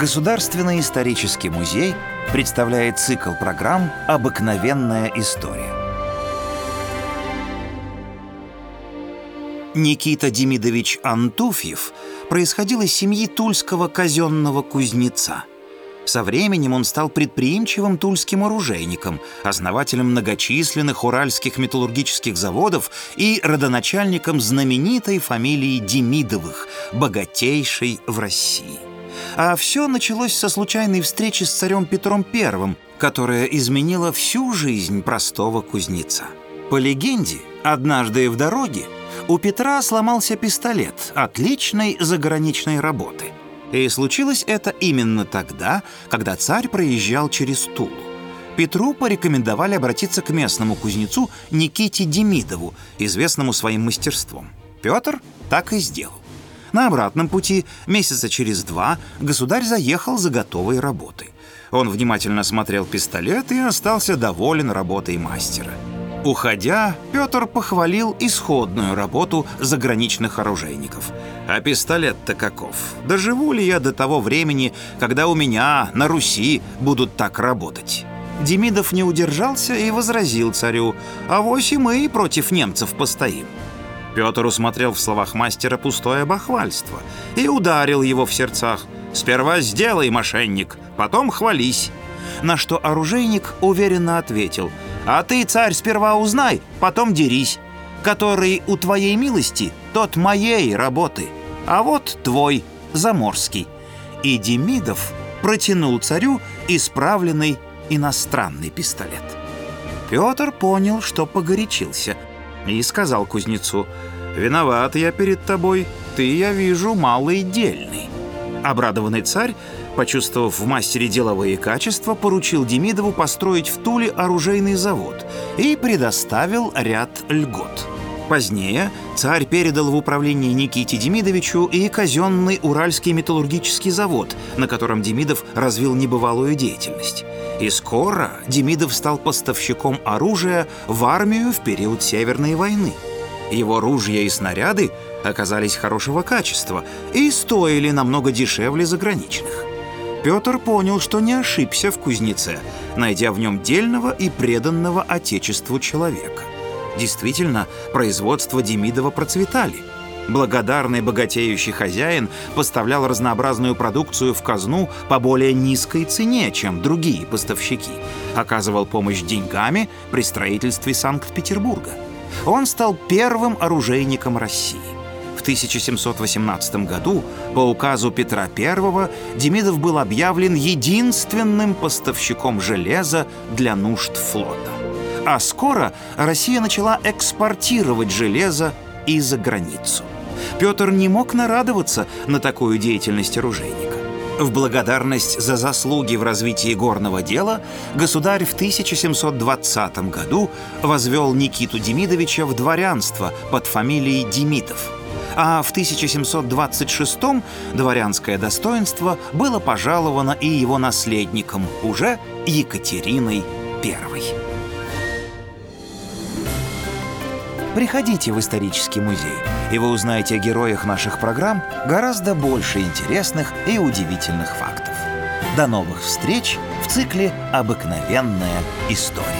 Государственный исторический музей представляет цикл программ «Обыкновенная история». Никита Демидович Антуфьев происходил из семьи тульского казенного кузнеца. Со временем он стал предприимчивым тульским оружейником, основателем многочисленных уральских металлургических заводов и родоначальником знаменитой фамилии Демидовых, богатейшей в России. А все началось со случайной встречи с царем Петром I, которая изменила всю жизнь простого кузнеца. По легенде, однажды в дороге у Петра сломался пистолет отличной заграничной работы. И случилось это именно тогда, когда царь проезжал через Тулу. Петру порекомендовали обратиться к местному кузнецу Никите Демидову, известному своим мастерством. Петр так и сделал. На обратном пути, месяца через два, государь заехал за готовой работой. Он внимательно смотрел пистолет и остался доволен работой мастера. Уходя, Петр похвалил исходную работу заграничных оружейников. А пистолет-то каков? Доживу ли я до того времени, когда у меня на Руси будут так работать? Демидов не удержался и возразил царю, а вось и мы против немцев постоим. Петр усмотрел в словах мастера пустое бахвальство и ударил его в сердцах. «Сперва сделай, мошенник, потом хвались». На что оружейник уверенно ответил «А ты, царь, сперва узнай, потом дерись. Который у твоей милости, тот моей работы, а вот твой, заморский». И Демидов протянул царю исправленный иностранный пистолет. Петр понял, что погорячился – и сказал кузнецу, «Виноват я перед тобой, ты, я вижу, малый дельный». Обрадованный царь, почувствовав в мастере деловые качества, поручил Демидову построить в Туле оружейный завод и предоставил ряд льгот. Позднее царь передал в управление Никите Демидовичу и казенный Уральский металлургический завод, на котором Демидов развил небывалую деятельность. И скоро Демидов стал поставщиком оружия в армию в период Северной войны. Его ружья и снаряды оказались хорошего качества и стоили намного дешевле заграничных. Петр понял, что не ошибся в кузнеце, найдя в нем дельного и преданного Отечеству человека. Действительно, производство Демидова процветали – Благодарный богатеющий хозяин поставлял разнообразную продукцию в казну по более низкой цене, чем другие поставщики. Оказывал помощь деньгами при строительстве Санкт-Петербурга. Он стал первым оружейником России. В 1718 году по указу Петра I Демидов был объявлен единственным поставщиком железа для нужд флота. А скоро Россия начала экспортировать железо и за границу. Петр не мог нарадоваться на такую деятельность оружейника. В благодарность за заслуги в развитии горного дела государь в 1720 году возвел Никиту Демидовича в дворянство под фамилией Демидов. А в 1726 дворянское достоинство было пожаловано и его наследником, уже Екатериной I. Приходите в исторический музей, и вы узнаете о героях наших программ гораздо больше интересных и удивительных фактов. До новых встреч в цикле «Обыкновенная история».